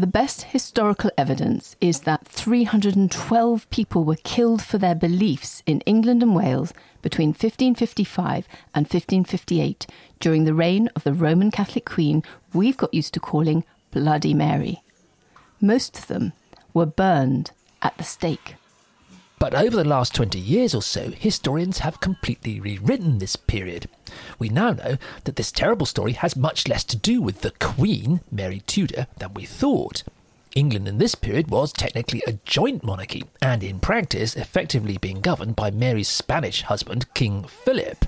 the best historical evidence is that 312 people were killed for their beliefs in England and Wales between 1555 and 1558 during the reign of the Roman Catholic Queen we've got used to calling Bloody Mary. Most of them were burned at the stake. But over the last 20 years or so, historians have completely rewritten this period. We now know that this terrible story has much less to do with the Queen, Mary Tudor, than we thought. England in this period was technically a joint monarchy, and in practice effectively being governed by Mary's Spanish husband, King Philip.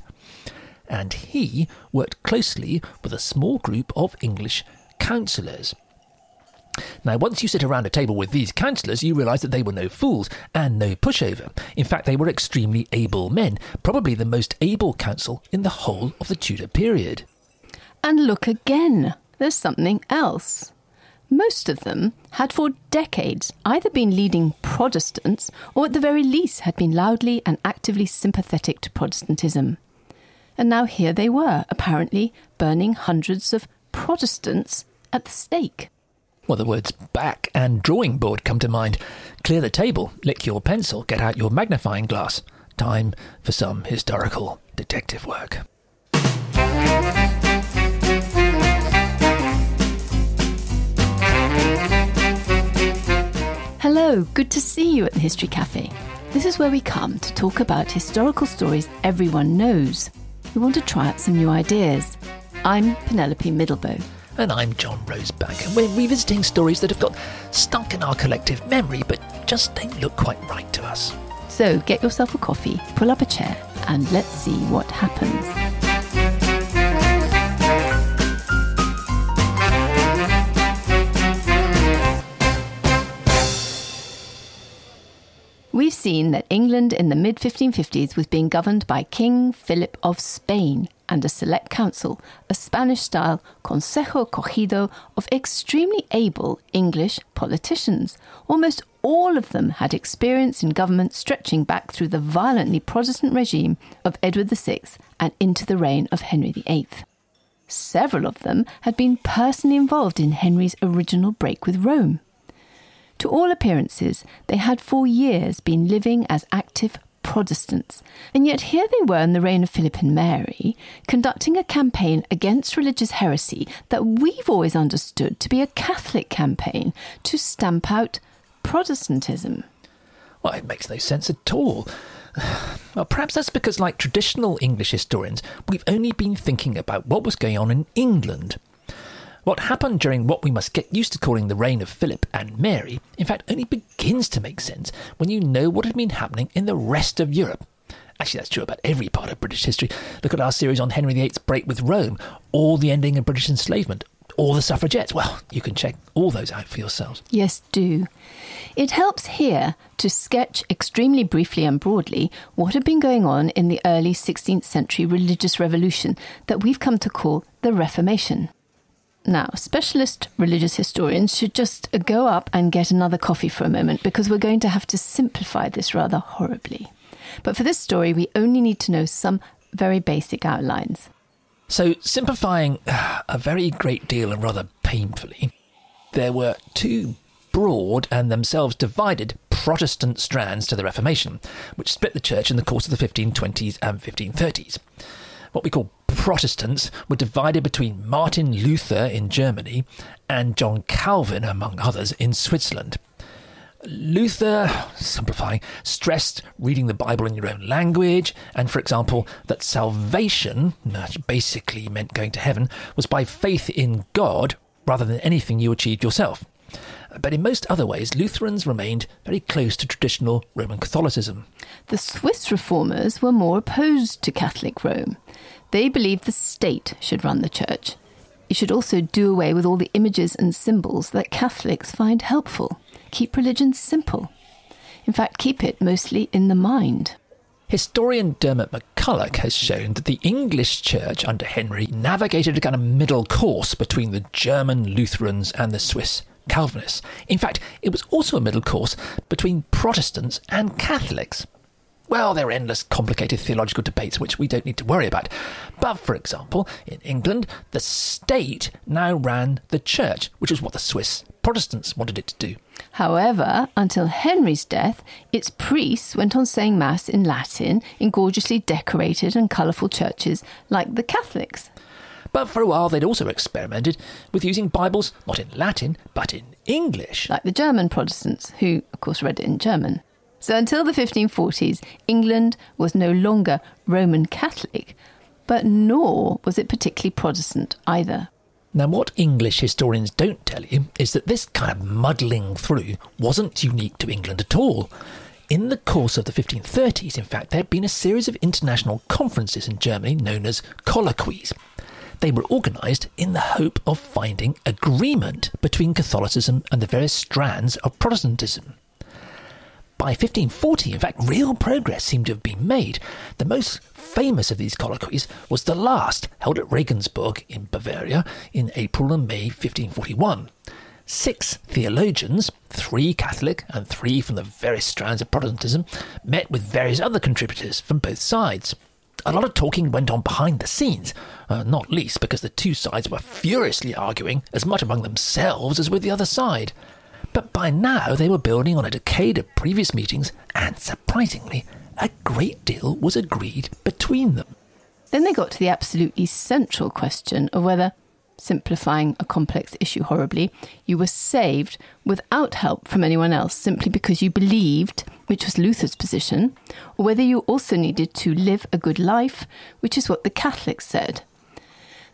And he worked closely with a small group of English councillors. Now, once you sit around a table with these councillors, you realise that they were no fools and no pushover. In fact, they were extremely able men, probably the most able council in the whole of the Tudor period. And look again, there's something else. Most of them had for decades either been leading Protestants or at the very least had been loudly and actively sympathetic to Protestantism. And now here they were, apparently burning hundreds of Protestants at the stake. Well, the words back and drawing board come to mind. Clear the table, lick your pencil, get out your magnifying glass. Time for some historical detective work. Hello, good to see you at the History Cafe. This is where we come to talk about historical stories everyone knows. We want to try out some new ideas. I'm Penelope Middlebow. And I'm John Rosebank, and we're revisiting stories that have got stuck in our collective memory but just don't look quite right to us. So get yourself a coffee, pull up a chair, and let's see what happens. We've seen that England in the mid 1550s was being governed by King Philip of Spain and a select council, a Spanish style Consejo Escogido of extremely able English politicians. Almost all of them had experience in government stretching back through the violently Protestant regime of Edward VI and into the reign of Henry VIII. Several of them had been personally involved in Henry's original break with Rome. To all appearances, they had for years been living as active Protestants, and yet here they were in the reign of Philip and Mary, conducting a campaign against religious heresy that we've always understood to be a Catholic campaign to stamp out Protestantism. Well, it makes no sense at all. Well, perhaps that's because, like traditional English historians, we've only been thinking about what was going on in England. What happened during what we must get used to calling the reign of Philip and Mary, in fact, only begins to make sense when you know what had been happening in the rest of Europe. Actually, that's true about every part of British history. Look at our series on Henry VIII's break with Rome, or the ending of British enslavement, or the suffragettes. Well, you can check all those out for yourselves. Yes, do. It helps here to sketch extremely briefly and broadly what had been going on in the early 16th century religious revolution that we've come to call the Reformation. Now, specialist religious historians should just go up and get another coffee for a moment because we're going to have to simplify this rather horribly. But for this story, we only need to know some very basic outlines. So, simplifying a very great deal and rather painfully, there were two broad and themselves divided Protestant strands to the Reformation, which split the church in the course of the 1520s and 1530s. What we call Protestants were divided between Martin Luther in Germany and John Calvin, among others, in Switzerland. Luther, simplifying, stressed reading the Bible in your own language, and for example, that salvation, which basically meant going to heaven, was by faith in God rather than anything you achieved yourself. But in most other ways, Lutherans remained very close to traditional Roman Catholicism. The Swiss reformers were more opposed to Catholic Rome. They believed the state should run the church. It should also do away with all the images and symbols that Catholics find helpful. Keep religion simple. In fact, keep it mostly in the mind. Historian Diarmaid MacCulloch has shown that the English church under Henry navigated a kind of middle course between the German Lutherans and the Swiss Calvinists. In fact, it was also a middle course between Protestants and Catholics. Well, there are endless complicated theological debates which we don't need to worry about. But for example, in England, the state now ran the church, which is what the Swiss Protestants wanted it to do. However, until Henry's death, its priests went on saying Mass in Latin in gorgeously decorated and colourful churches like the Catholics. But for a while, they'd also experimented with using Bibles not in Latin, but in English. Like the German Protestants, who, of course, read it in German. So until the 1540s, England was no longer Roman Catholic, but nor was it particularly Protestant either. Now, what English historians don't tell you is that this kind of muddling through wasn't unique to England at all. In the course of the 1530s, in fact, there had been a series of international conferences in Germany known as colloquies. They were organised in the hope of finding agreement between Catholicism and the various strands of Protestantism. By 1540, in fact, real progress seemed to have been made. The most famous of these colloquies was the last, held at Regensburg in Bavaria in April and May 1541. Six theologians, three Catholic and three from the various strands of Protestantism, met with various other contributors from both sides. A lot of talking went on behind the scenes, uh, not least because the two sides were furiously arguing as much among themselves as with the other side. But by now they were building on a decade of previous meetings, and surprisingly, a great deal was agreed between them. Then they got to the absolutely central question of whether, simplifying a complex issue horribly, you were saved without help from anyone else simply because you believed, which was Luther's position, or whether you also needed to live a good life, which is what the Catholics said.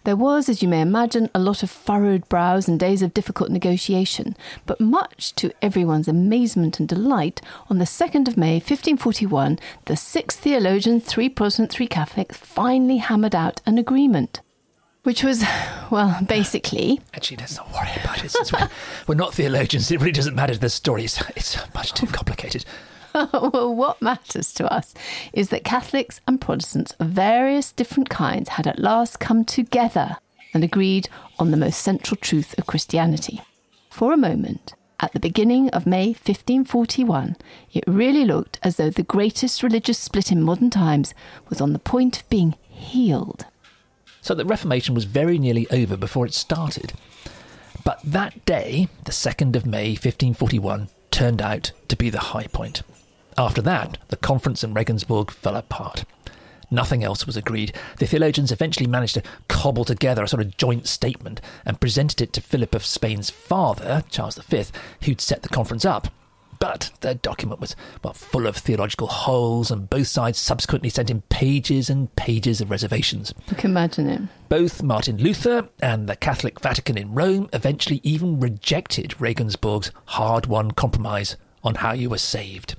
There was, as you may imagine, a lot of furrowed brows and days of difficult negotiation, but much to everyone's amazement and delight, on the 2nd of May 1541, the six theologians, three Protestant, three Catholic, finally hammered out an agreement. Which was, well, basically. Actually, let's not worry about it. Since we're, we're not theologians, it really doesn't matter to the story. It's, it's much too complicated. well, what matters to us is that Catholics and Protestants of various different kinds had at last come together and agreed on the most central truth of Christianity. For a moment, at the beginning of May 1541, it really looked as though the greatest religious split in modern times was on the point of being healed. So the Reformation was very nearly over before it started. But that day, the 2nd of May 1541, turned out to be the high point. After that, the conference in Regensburg fell apart. Nothing else was agreed. The theologians eventually managed to cobble together a sort of joint statement and presented it to Philip of Spain's father, Charles V, who'd set the conference up. But the document was well, full of theological holes, and both sides subsequently sent in pages and pages of reservations. You can imagine it. Both Martin Luther and the Catholic Vatican in Rome eventually even rejected Regensburg's hard won compromise on how you were saved.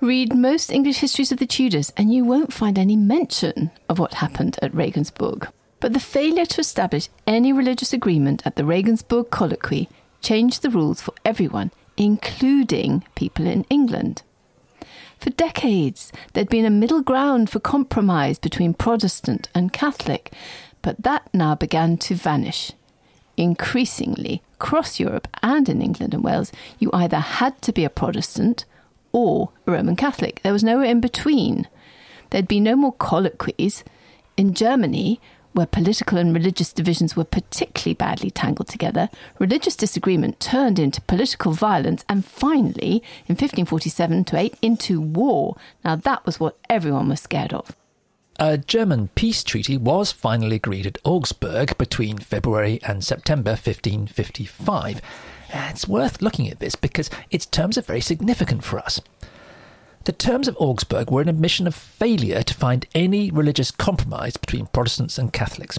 Read most English histories of the Tudors, and you won't find any mention of what happened at Regensburg. But the failure to establish any religious agreement at the Regensburg Colloquy changed the rules for everyone, including people in England. For decades, there'd been a middle ground for compromise between Protestant and Catholic, but that now began to vanish. Increasingly, across Europe and in England and Wales, you either had to be a Protestant or a Roman Catholic. There was nowhere in between. There'd be no more colloquies. In Germany, where political and religious divisions were particularly badly tangled together, religious disagreement turned into political violence and finally, in 1547 to 8, into war. Now, that was what everyone was scared of. A German peace treaty was finally agreed at Augsburg between February and September 1555. It's worth looking at this because its terms are very significant for us. The terms of Augsburg were an admission of failure to find any religious compromise between Protestants and Catholics.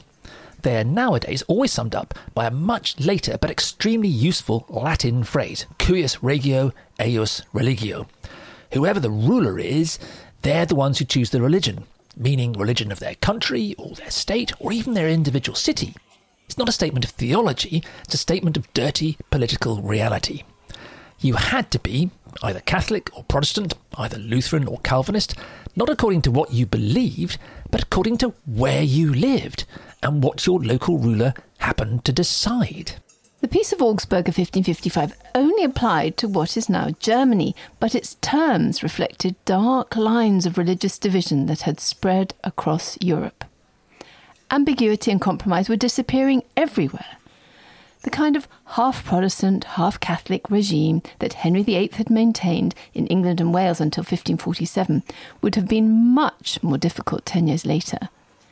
They are nowadays always summed up by a much later but extremely useful Latin phrase, cuius regio, eius religio. Whoever the ruler is, they're the ones who choose the religion, meaning religion of their country or their state or even their individual city. It's not a statement of theology, it's a statement of dirty political reality. You had to be either Catholic or Protestant, either Lutheran or Calvinist, not according to what you believed, but according to where you lived and what your local ruler happened to decide. The Peace of Augsburg of 1555 only applied to what is now Germany, but its terms reflected dark lines of religious division that had spread across Europe. Ambiguity and compromise were disappearing everywhere. The kind of half Protestant, half Catholic regime that Henry VIII had maintained in England and Wales until 1547 would have been much more difficult ten years later.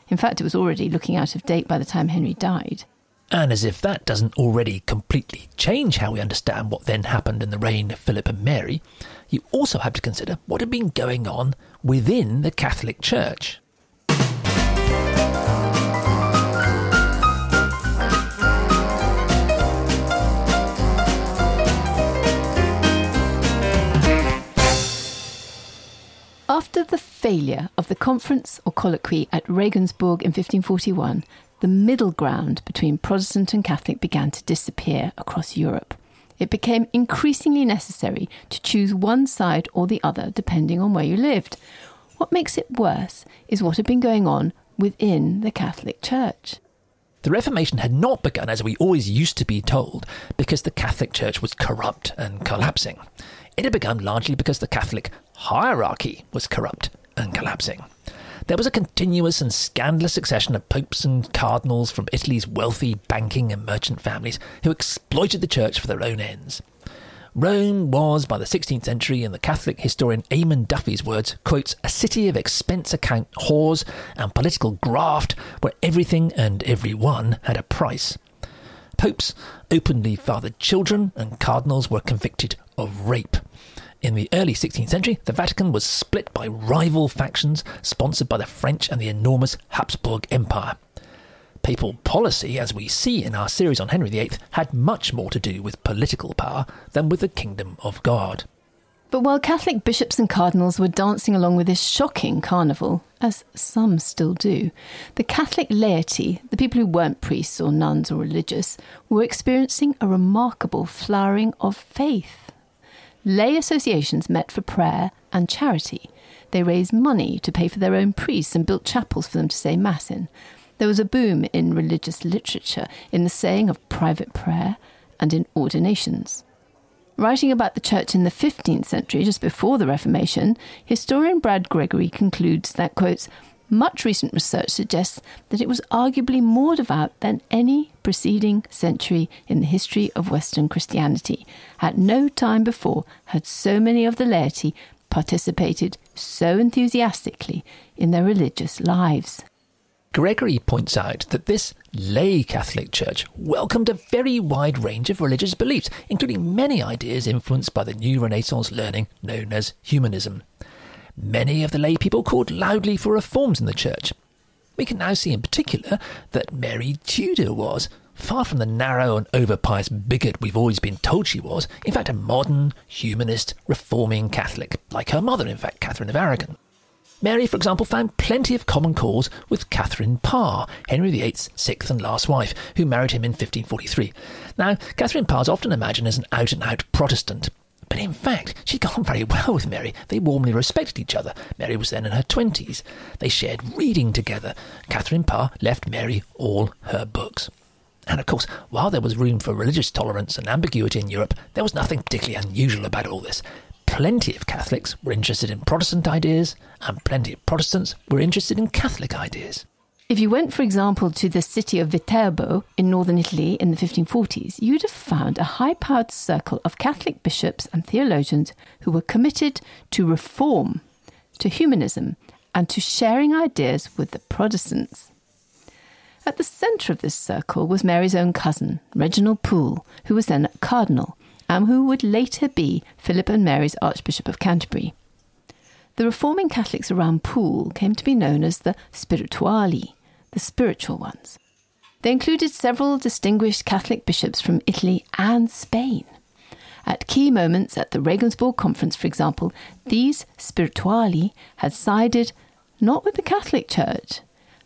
In fact, it was already looking out of date by the time Henry died. And as if that doesn't already completely change how we understand what then happened in the reign of Philip and Mary, you also have to consider what had been going on within the Catholic Church. After the failure of the conference or colloquy at Regensburg in 1541, the middle ground between Protestant and Catholic began to disappear across Europe. It became increasingly necessary to choose one side or the other depending on where you lived. What makes it worse is what had been going on within the Catholic Church. The Reformation had not begun as we always used to be told because the Catholic Church was corrupt and collapsing. It had begun largely because the Catholic hierarchy was corrupt and collapsing. There was a continuous and scandalous succession of popes and cardinals from Italy's wealthy banking and merchant families who exploited the church for their own ends. Rome was, by the 16th century, in the Catholic historian Eamon Duffy's words, quotes, a city of expense account whores and political graft where everything and everyone had a price. Popes openly fathered children, and cardinals were convicted of rape. In the early 16th century, the Vatican was split by rival factions sponsored by the French and the enormous Habsburg Empire. Papal policy, as we see in our series on Henry VIII, had much more to do with political power than with the kingdom of God. But while Catholic bishops and cardinals were dancing along with this shocking carnival, as some still do, the Catholic laity, the people who weren't priests or nuns or religious, were experiencing a remarkable flowering of faith. Lay associations met for prayer and charity. They raised money to pay for their own priests and built chapels for them to say Mass in. There was a boom in religious literature, in the saying of private prayer, and in ordinations. Writing about the church in the 15th century, just before the Reformation, historian Brad Gregory concludes that, quotes, much recent research suggests that it was arguably more devout than any preceding century in the history of Western Christianity. At no time before had so many of the laity participated so enthusiastically in their religious lives. Gregory points out that this lay Catholic Church welcomed a very wide range of religious beliefs, including many ideas influenced by the new Renaissance learning known as humanism. Many of the lay people called loudly for reforms in the church. We can now see in particular that Mary Tudor was, far from the narrow and overpious bigot we've always been told she was, in fact a modern, humanist, reforming Catholic, like her mother, in fact, Catherine of Aragon. Mary, for example, found plenty of common cause with Catherine Parr, Henry VIII's sixth and last wife, who married him in 1543. Now, Catherine Parr is often imagined as an out and out Protestant, but in fact, she got on very well with Mary. They warmly respected each other. Mary was then in her 20s. They shared reading together. Catherine Parr left Mary all her books. And of course, while there was room for religious tolerance and ambiguity in Europe, there was nothing particularly unusual about all this. Plenty of Catholics were interested in Protestant ideas, and plenty of Protestants were interested in Catholic ideas. If you went, for example, to the city of Viterbo in northern Italy in the 1540s, you'd have found a high powered circle of Catholic bishops and theologians who were committed to reform, to humanism, and to sharing ideas with the Protestants. At the centre of this circle was Mary's own cousin, Reginald Pole, who was then a cardinal, and who would later be Philip and Mary's Archbishop of Canterbury. The reforming Catholics around Pole came to be known as the Spirituali, the spiritual ones. They included several distinguished Catholic bishops from Italy and Spain. At key moments at the Regensburg Conference, for example, these spirituali had sided not with the Catholic Church,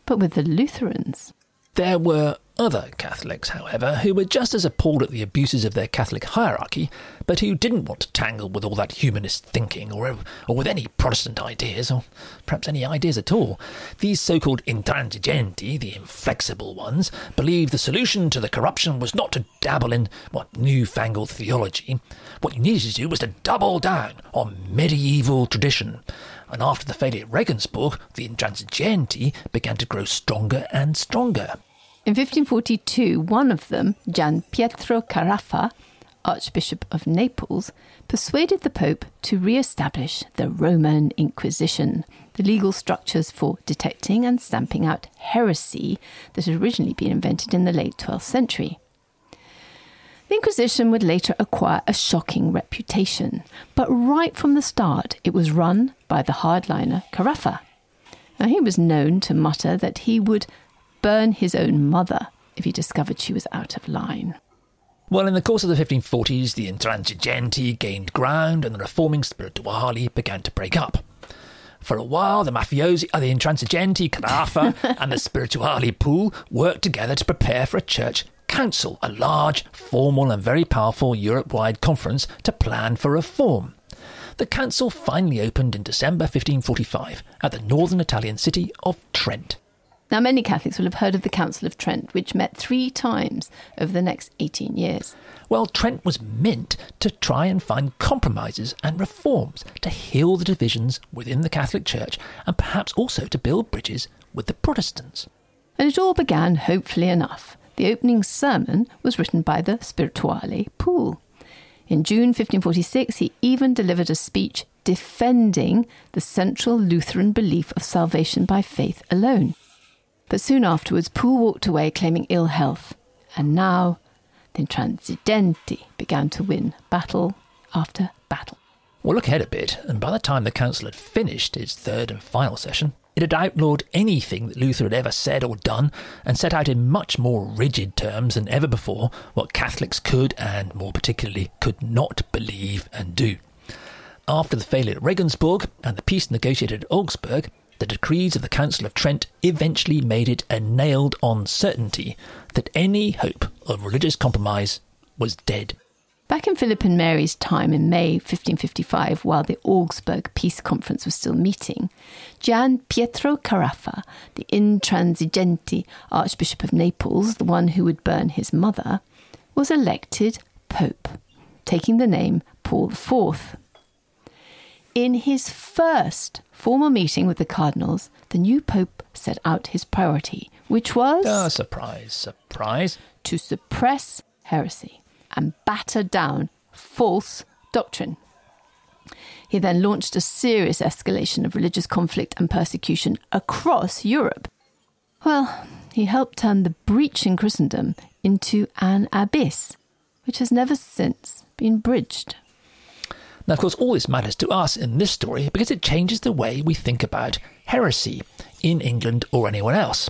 but with the Lutherans. There were other Catholics, however, who were just as appalled at the abuses of their Catholic hierarchy, but who didn't want to tangle with all that humanist thinking or, or with any Protestant ideas, or perhaps any ideas at all. These so called intransigenti, the inflexible ones, believed the solution to the corruption was not to dabble in what newfangled theology. What you needed to do was to double down on medieval tradition. And after the failure at Regensburg, the intransigenti began to grow stronger and stronger. In 1542, one of them, Gian Pietro Carafa, Archbishop of Naples, persuaded the Pope to re establish the Roman Inquisition, the legal structures for detecting and stamping out heresy that had originally been invented in the late 12th century. The Inquisition would later acquire a shocking reputation, but right from the start it was run by the hardliner Carafa. Now, he was known to mutter that he would burn his own mother if he discovered she was out of line. Well, in the course of the 1540s, the intransigenti gained ground and the reforming spirituali began to break up. For a while, the mafiosi, uh, the intransigenti, Carafa, and the spirituali Pole worked together to prepare for a church council, a large, formal, and very powerful Europe wide conference to plan for reform. The council finally opened in December 1545 at the northern Italian city of Trent. Now, many Catholics will have heard of the Council of Trent, which met three times over the next 18 years. Well, Trent was meant to try and find compromises and reforms to heal the divisions within the Catholic Church and perhaps also to build bridges with the Protestants. And it all began hopefully enough. The opening sermon was written by the Spirituale Pole. In June 1546, he even delivered a speech defending the central Lutheran belief of salvation by faith alone. But soon afterwards, Pole walked away claiming ill health. And now the Intransigenti began to win battle after battle. Well, look ahead a bit, and by the time the council had finished its third and final session, it had outlawed anything that Luther had ever said or done and set out in much more rigid terms than ever before what Catholics could and more particularly could not believe and do. After the failure at Regensburg and the peace negotiated at Augsburg, the decrees of the Council of Trent eventually made it a nailed on certainty that any hope of religious compromise was dead. Back in Philip and Mary's time in May 1555, while the Augsburg Peace Conference was still meeting, Gian Pietro Carafa, the intransigenti Archbishop of Naples, the one who would burn his mother, was elected Pope, taking the name Paul IV. In his first formal meeting with the cardinals, the new pope set out his priority, which was. Oh, surprise, surprise. To suppress heresy and batter down false doctrine. He then launched a serious escalation of religious conflict and persecution across Europe. Well, he helped turn the breach in Christendom into an abyss, which has never since been bridged. Now, of course, all this matters to us in this story because it changes the way we think about heresy in England or anyone else.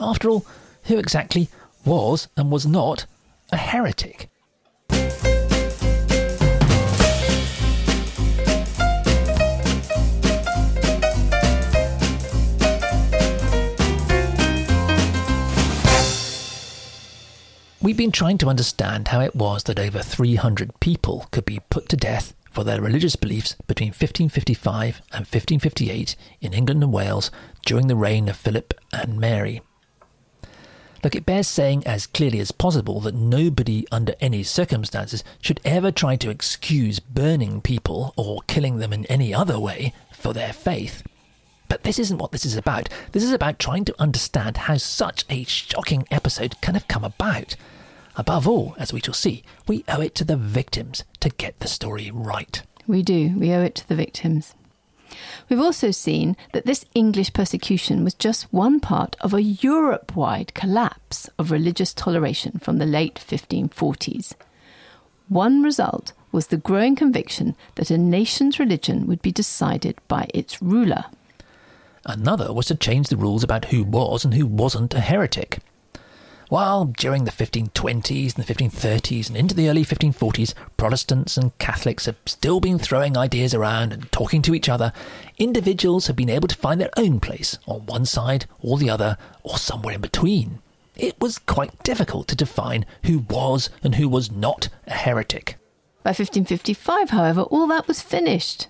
After all, who exactly was and was not a heretic? We've been trying to understand how it was that over 300 people could be put to death for their religious beliefs between 1555 and 1558 in England and Wales during the reign of Philip and Mary. Look, it bears saying as clearly as possible that nobody under any circumstances should ever try to excuse burning people or killing them in any other way for their faith. But this isn't what this is about. This is about trying to understand how such a shocking episode can have come about Above all, as we shall see, we owe it to the victims to get the story right. We do. We owe it to the victims. We've also seen that this English persecution was just one part of a Europe wide collapse of religious toleration from the late 1540s. One result was the growing conviction that a nation's religion would be decided by its ruler. Another was to change the rules about who was and who wasn't a heretic. While during the 1520s and the 1530s and into the early 1540s, Protestants and Catholics have still been throwing ideas around and talking to each other, individuals have been able to find their own place on one side or the other or somewhere in between. it was quite difficult to define who was and who was not a heretic. By 1555, however, all that was finished.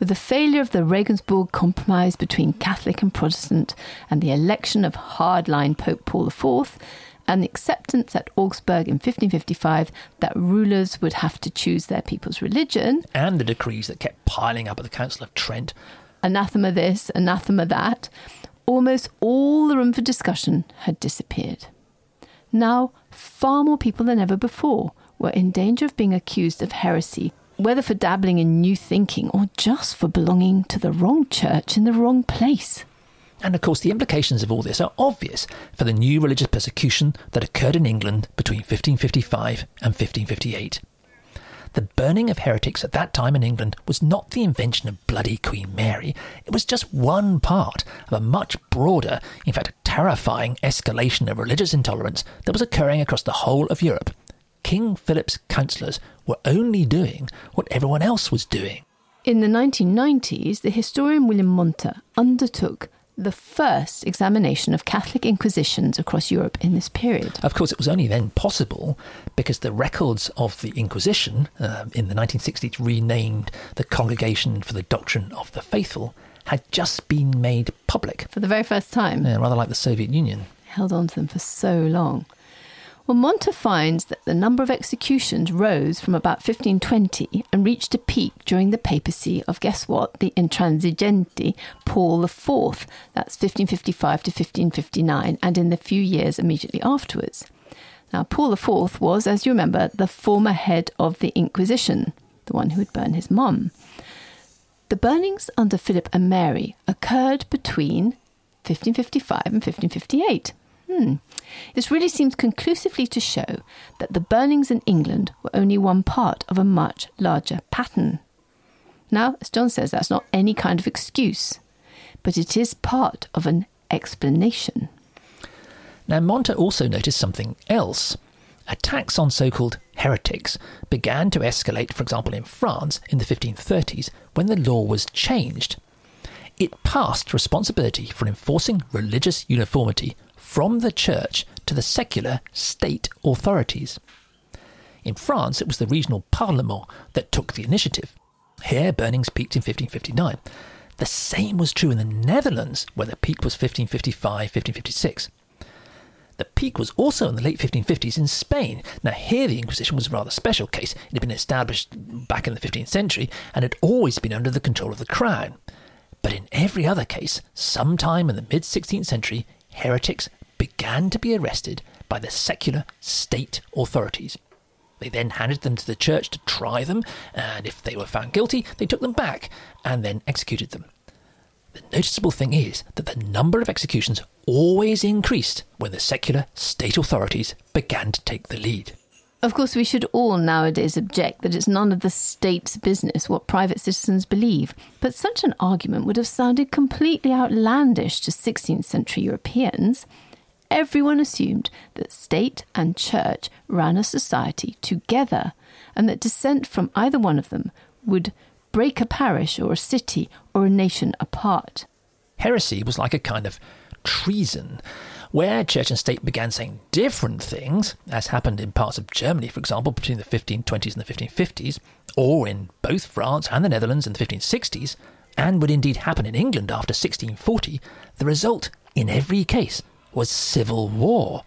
With the failure of the Regensburg Compromise between Catholic and Protestant and the election of hardline Pope Paul IV, and the acceptance at Augsburg in 1555 that rulers would have to choose their people's religion. And the decrees that kept piling up at the Council of Trent. Anathema this, anathema that. Almost all the room for discussion had disappeared. Now, far more people than ever before were in danger of being accused of heresy, whether for dabbling in new thinking or just for belonging to the wrong church in the wrong place. And of course, the implications of all this are obvious for the new religious persecution that occurred in England between 1555 and 1558. The burning of heretics at that time in England was not the invention of bloody Queen Mary. It was just one part of a much broader, in fact, a terrifying escalation of religious intolerance that was occurring across the whole of Europe King Philip's councillors were only doing what everyone else was doing. In the 1990s, the historian William Monter undertook the first examination of Catholic inquisitions across Europe in this period. Of course, it was only then possible because the records of the Inquisition, uh, in the 1960s renamed the Congregation for the Doctrine of the Faithful, had just been made public. For the very first time. Yeah, rather like the Soviet Union. Held on to them for so long. Well, Monter finds that the number of executions rose from about 1520 and reached a peak during the papacy of, guess what, the intransigente Paul IV. That's 1555 to 1559, and in the few years immediately afterwards. Now, Paul IV was, as you remember, the former head of the Inquisition, the one who would burn his mum. The burnings under Philip and Mary occurred between 1555 and 1558. Hmm. This really seems conclusively to show that the burnings in England were only one part of a much larger pattern. Now, as John says, that's not any kind of excuse, but it is part of an explanation. Now, Monter also noticed something else. Attacks on so called heretics began to escalate, for example, in France in the 1530s when the law was changed. It passed responsibility for enforcing religious uniformity from the church to the secular state authorities. In France, it was the regional parlement that took the initiative. Here, burnings peaked in 1559. The same was true in the Netherlands, where the peak was 1555 1556. The peak was also in the late 1550s in Spain. Now, here the Inquisition was a rather special case. It had been established back in the 15th century and had always been under the control of the crown. But in every other case, sometime in the mid 16th century, heretics began to be arrested by the secular state authorities. They then handed them to the church to try them, and if they were found guilty, they took them back and then executed them. The noticeable thing is that the number of executions always increased when the secular state authorities began to take the lead. Of course, we should all nowadays object that it's none of the state's business what private citizens believe, but such an argument would have sounded completely outlandish to 16th century Europeans everyone assumed that state and church ran a society together and that dissent from either one of them would break a parish or a city or a nation apart. Heresy was like a kind of treason, where church and state began saying different things, as happened in parts of Germany, for example, between the 1520s and the 1550s, or in both France and the Netherlands in the 1560s, and would indeed happen in England after 1640, the result, in every case, was civil war.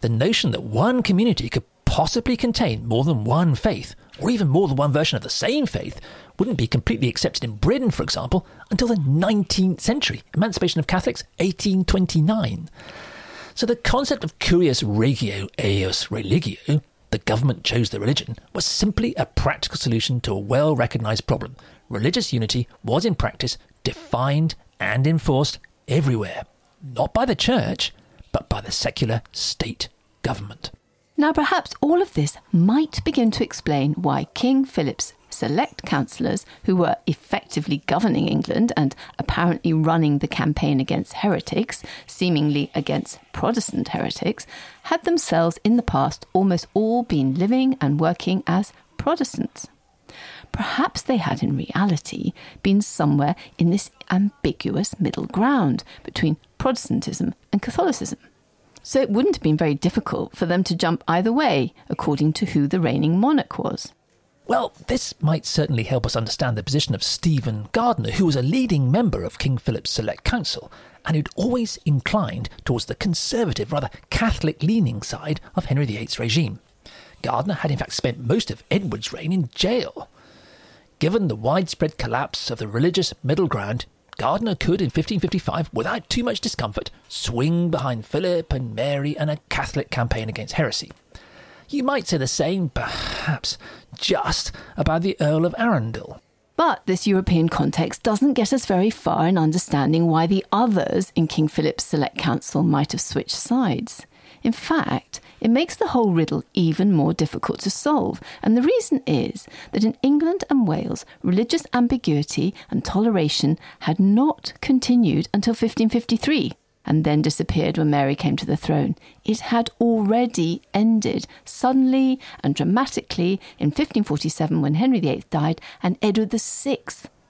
The notion that one community could possibly contain more than one faith, or even more than one version of the same faith, wouldn't be completely accepted in Britain, for example, until the 19th century. Emancipation of Catholics, 1829. So the concept of cuius regio eius religio, the government chose the religion, was simply a practical solution to a well recognized problem. Religious unity was in practice defined and enforced everywhere not by the church, but by the secular state government. Now, perhaps all of this might begin to explain why King Philip's select councillors, who were effectively governing England and apparently running the campaign against heretics, seemingly against Protestant heretics, had themselves in the past almost all been living and working as Protestants. Perhaps they had in reality been somewhere in this ambiguous middle ground between Protestantism and Catholicism. So it wouldn't have been very difficult for them to jump either way, according to who the reigning monarch was. Well, this might certainly help us understand the position of Stephen Gardiner, who was a leading member of King Philip's Select Council and who'd always inclined towards the conservative, rather Catholic leaning side of Henry VIII's regime. Gardiner had in fact spent most of Edward's reign in jail. Given the widespread collapse of the religious middle ground, Gardiner could, in 1555, without too much discomfort, swing behind Philip and Mary and a Catholic campaign against heresy. You might say the same, perhaps, just about the Earl of Arundel. But this European context doesn't get us very far in understanding why the others in King Philip's Select Council might have switched sides. In fact, it makes the whole riddle even more difficult to solve, and the reason is that in England and Wales, religious ambiguity and toleration had not continued until 1553 and then disappeared when Mary came to the throne. It had already ended suddenly and dramatically in 1547 when Henry VIII died and Edward VI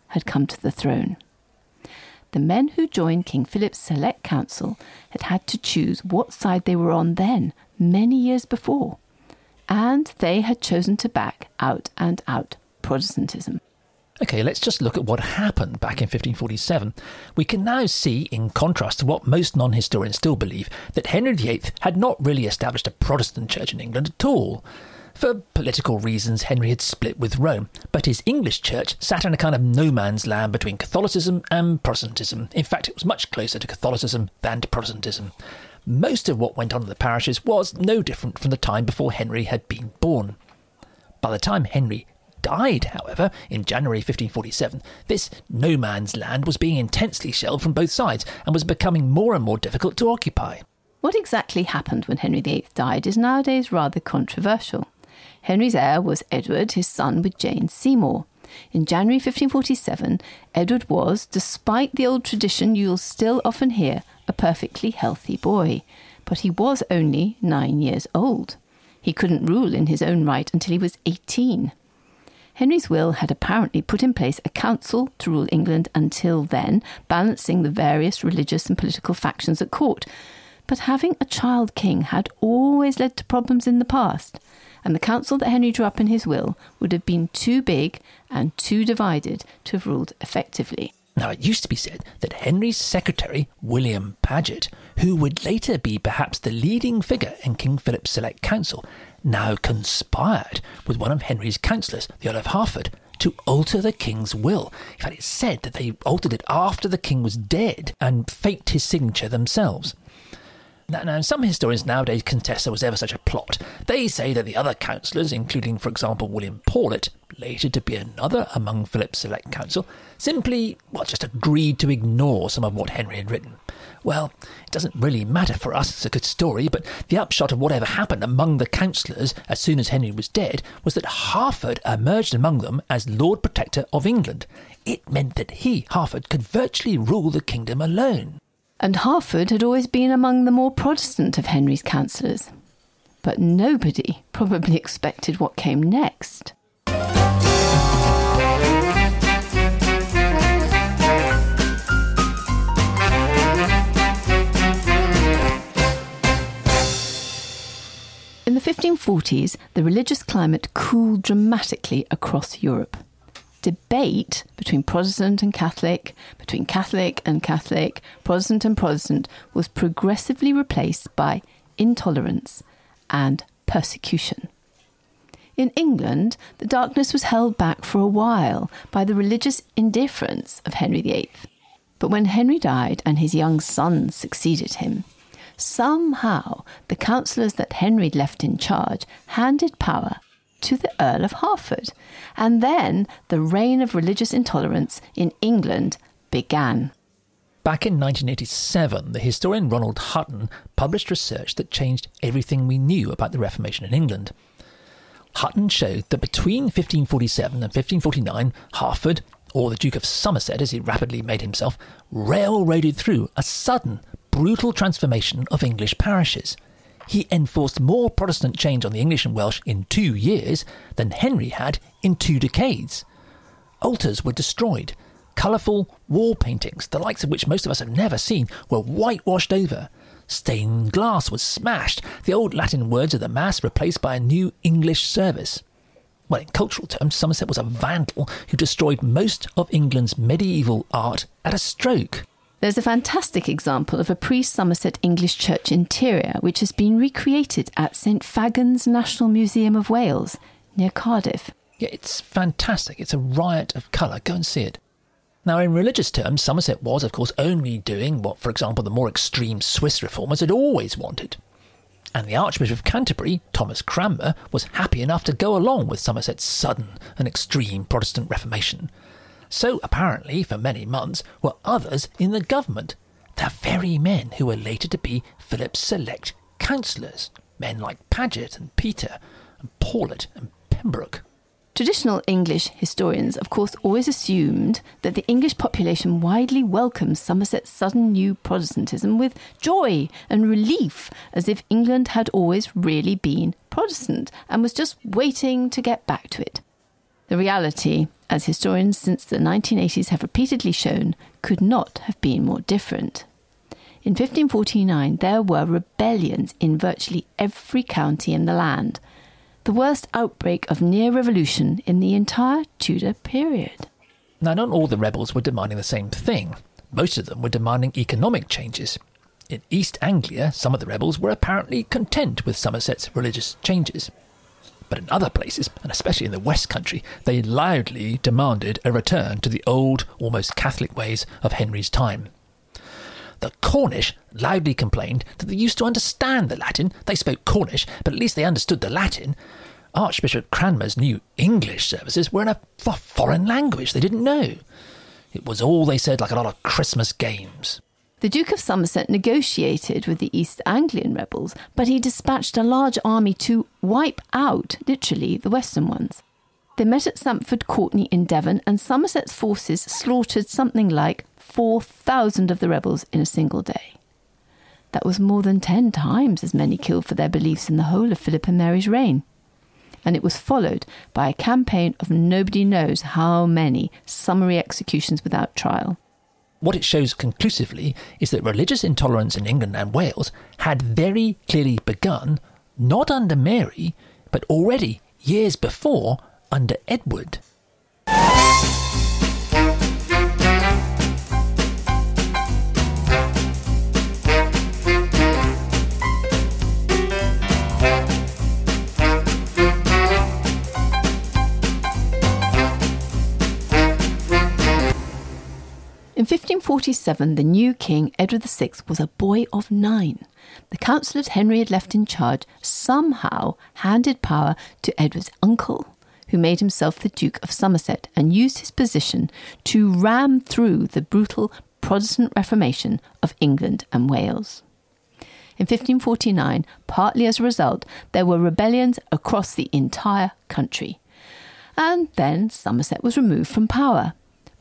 had come to the throne. The men who joined King Philip's Select Council had had to choose what side they were on then, many years before, and they had chosen to back out and out Protestantism. Okay, let's just look at what happened back in 1547. We can now see, in contrast to what most non historians still believe, that Henry VIII had not really established a Protestant church in England at all. For political reasons, Henry had split with Rome, but his English church sat in a kind of no man's land between Catholicism and Protestantism. In fact, it was much closer to Catholicism than to Protestantism. Most of what went on in the parishes was no different from the time before Henry had been born. By the time Henry died, however, in January 1547, this no man's land was being intensely shelled from both sides and was becoming more and more difficult to occupy. What exactly happened when Henry VIII died is nowadays rather controversial. Henry's heir was Edward, his son, with Jane Seymour. In January 1547, Edward was, despite the old tradition you'll still often hear, a perfectly healthy boy. But he was only nine years old. He couldn't rule in his own right until he was 18. Henry's will had apparently put in place a council to rule England until then, balancing the various religious and political factions at court. But having a child king had always led to problems in the past, and the council that Henry drew up in his will would have been too big and too divided to have ruled effectively. Now, it used to be said that Henry's secretary, William Paget, who would later be perhaps the leading figure in King Philip's Select Council, now conspired with one of Henry's councillors, the Earl of Hertford, to alter the king's will. In fact, it's said that they altered it after the king was dead and faked his signature themselves. Now, some historians nowadays contest there was ever such a plot. They say that the other councillors, including, for example, William Paulet, later to be another among Philip's select council, simply, well, just agreed to ignore some of what Henry had written. Well, it doesn't really matter for us, it's a good story, but the upshot of whatever happened among the councillors as soon as Henry was dead was that Hertford emerged among them as Lord Protector of England. It meant that he, Hertford, could virtually rule the kingdom alone. And Hertford had always been among the more Protestant of Henry's councillors. But nobody probably expected what came next. In the 1540s, the religious climate cooled dramatically across Europe. Debate between Protestant and Catholic, between Catholic and Catholic, Protestant and Protestant, was progressively replaced by intolerance and persecution. In England, the darkness was held back for a while by the religious indifference of Henry VIII. But when Henry died and his young son succeeded him, somehow the councillors that Henry left in charge handed power to the Earl of Hertford, and then the reign of religious intolerance in England began. Back in 1987, the historian Ronald Hutton published research that changed everything we knew about the Reformation in England. Hutton showed that between 1547 and 1549, Hertford, or the Duke of Somerset as he rapidly made himself, railroaded through a sudden brutal transformation of English parishes. He enforced more Protestant change on the English and Welsh in two years than Henry had in two decades. Altars were destroyed. Colourful wall paintings, the likes of which most of us have never seen, were whitewashed over. Stained glass was smashed, the old Latin words of the Mass replaced by a new English service. Well, in cultural terms, Somerset was a vandal who destroyed most of England's medieval art at a stroke. There's a fantastic example of a pre Somerset English church interior which has been recreated at St Fagan's National Museum of Wales near Cardiff. Yeah, it's fantastic. It's a riot of colour. Go and see it. Now, in religious terms, Somerset was, of course, only doing what, for example, the more extreme Swiss reformers had always wanted. And the Archbishop of Canterbury, Thomas Cranmer, was happy enough to go along with Somerset's sudden and extreme Protestant Reformation. So, apparently, for many months, were others in the government, the very men who were later to be Philip's select councillors, men like Paget and Petre and Paulet and Pembroke. Traditional English historians, of course, always assumed that the English population widely welcomed Somerset's sudden new Protestantism with joy and relief, as if England had always really been Protestant and was just waiting to get back to it. The reality, as historians since the 1980s have repeatedly shown, could not have been more different. In 1549, there were rebellions in virtually every county in the land the worst outbreak of near revolution in the entire Tudor period. Now, not all the rebels were demanding the same thing. Most of them were demanding economic changes. In East Anglia, some of the rebels were apparently content with Somerset's religious changes. But in other places, and especially in the West Country, they loudly demanded a return to the old, almost Catholic ways of Henry's time. The Cornish loudly complained that they used to understand the Latin. They spoke Cornish, but at least they understood the Latin. Archbishop Cranmer's new English services were in a foreign language they didn't know. It was all, they said, like a lot of Christmas games. The Duke of Somerset negotiated with the East Anglian rebels, but he dispatched a large army to wipe out, literally, the Western ones. They met at Sampford Courtenay in Devon, and Somerset's forces slaughtered something like 4,000 of the rebels in a single day. That was more than 10 times as many killed for their beliefs in the whole of Philip and Mary's reign. And it was followed by a campaign of nobody knows how many summary executions without trial. What it shows conclusively is that religious intolerance in England and Wales had very clearly begun, not under Mary, but already years before under Edward. In 1547, the new king, Edward VI, was a boy of nine. The councillors Henry had left in charge somehow handed power to Edward's uncle, who made himself the Duke of Somerset and used his position to ram through the brutal Protestant Reformation of England and Wales. In 1549, partly as a result, there were rebellions across the entire country. And then Somerset was removed from power.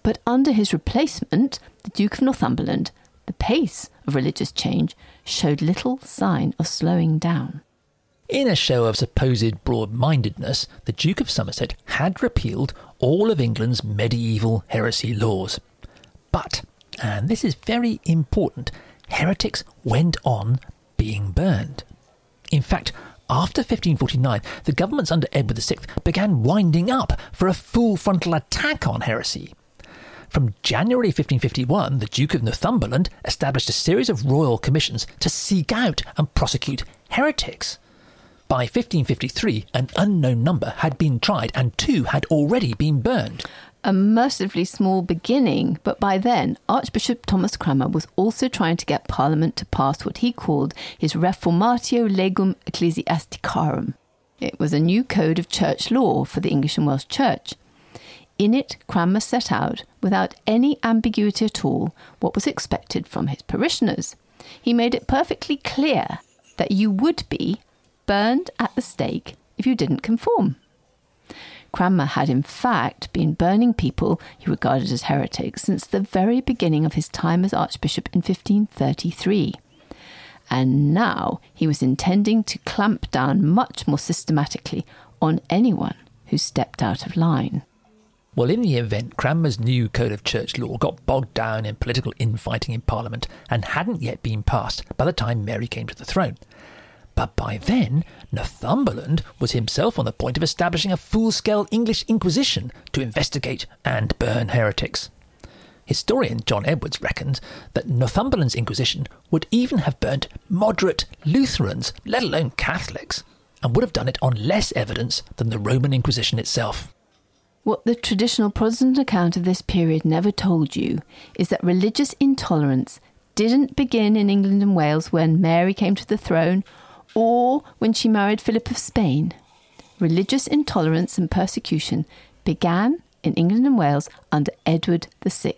But under his replacement, the Duke of Northumberland, the pace of religious change showed little sign of slowing down. In a show of supposed broad mindedness, the Duke of Somerset had repealed all of England's medieval heresy laws. But, and this is very important, heretics went on being burned. In fact, after 1549, the governments under Edward VI began winding up for a full frontal attack on heresy. From January 1551, the Duke of Northumberland established a series of royal commissions to seek out and prosecute heretics. By 1553, an unknown number had been tried and two had already been burned. A mercifully small beginning, but by then, Archbishop Thomas Cranmer was also trying to get Parliament to pass what he called his Reformatio Legum Ecclesiasticarum. It was a new code of church law for the English and Welsh Church. In it, Cranmer set out, without any ambiguity at all, what was expected from his parishioners. He made it perfectly clear that you would be burned at the stake if you didn't conform. Cranmer had, in fact, been burning people he regarded as heretics since the very beginning of his time as Archbishop in 1533. And now he was intending to clamp down much more systematically on anyone who stepped out of line. Well, in the event, Cranmer's new code of church law got bogged down in political infighting in Parliament and hadn't yet been passed by the time Mary came to the throne. But by then, Northumberland was himself on the point of establishing a full scale English Inquisition to investigate and burn heretics. Historian John Edwards reckons that Northumberland's Inquisition would even have burnt moderate Lutherans, let alone Catholics, and would have done it on less evidence than the Roman Inquisition itself. What the traditional Protestant account of this period never told you is that religious intolerance didn't begin in England and Wales when Mary came to the throne or when she married Philip of Spain. Religious intolerance and persecution began in England and Wales under Edward VI.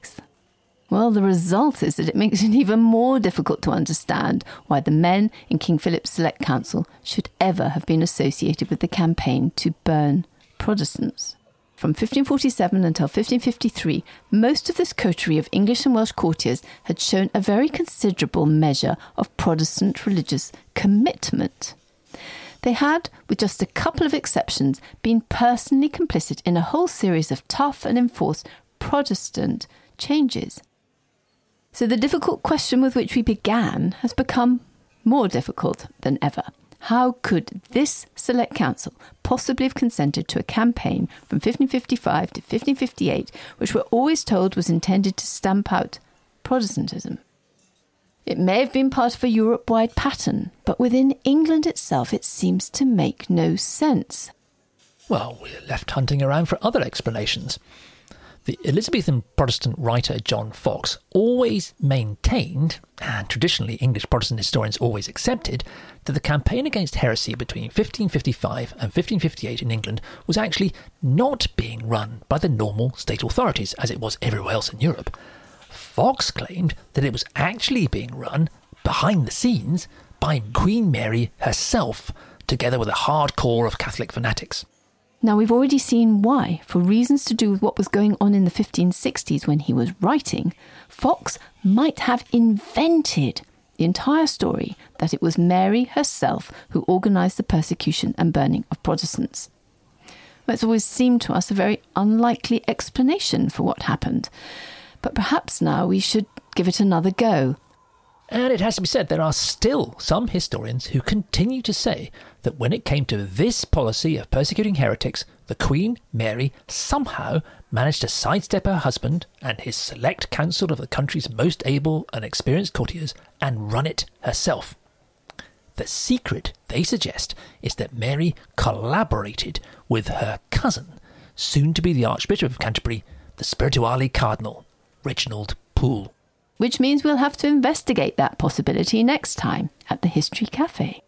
Well, the result is that it makes it even more difficult to understand why the men in King Philip's Select Council should ever have been associated with the campaign to burn Protestants. From 1547 until 1553, most of this coterie of English and Welsh courtiers had shown a very considerable measure of Protestant religious commitment. They had, with just a couple of exceptions, been personally complicit in a whole series of tough and enforced Protestant changes. So the difficult question with which we began has become more difficult than ever. How could this Select Council possibly have consented to a campaign from 1555 to 1558, which we're always told was intended to stamp out Protestantism? It may have been part of a Europe wide pattern, but within England itself it seems to make no sense. Well, we're left hunting around for other explanations. The Elizabethan Protestant writer John Foxe always maintained, and traditionally English Protestant historians always accepted, that the campaign against heresy between 1555 and 1558 in England was actually not being run by the normal state authorities as it was everywhere else in Europe. Foxe claimed that it was actually being run behind the scenes by Queen Mary herself, together with a hard core of Catholic fanatics. Now, we've already seen why, for reasons to do with what was going on in the 1560s when he was writing, Foxe might have invented the entire story that it was Mary herself who organised the persecution and burning of Protestants. It's always seemed to us a very unlikely explanation for what happened, but perhaps now we should give it another go. And it has to be said, there are still some historians who continue to say that when it came to this policy of persecuting heretics, the Queen, Mary, somehow managed to sidestep her husband and his select council of the country's most able and experienced courtiers and run it herself. The secret, they suggest, is that Mary collaborated with her cousin, soon to be the Archbishop of Canterbury, the spirituale cardinal, Reginald Pole. Which means we'll have to investigate that possibility next time at the History Cafe.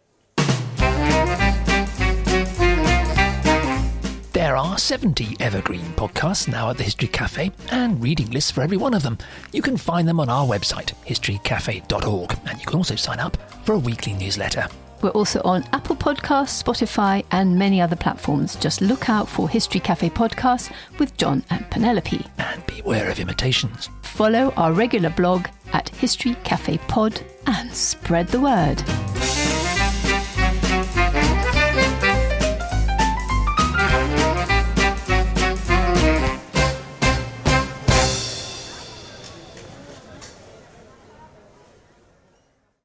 There are 70 evergreen podcasts now at the History Cafe and reading lists for every one of them. You can find them on our website, historycafe.org, and you can also sign up for a weekly newsletter. We're also on Apple Podcasts, Spotify, and many other platforms. Just look out for History Cafe podcasts with John and Penelope. And beware of imitations. Follow our regular blog at History Cafe Pod and spread the word.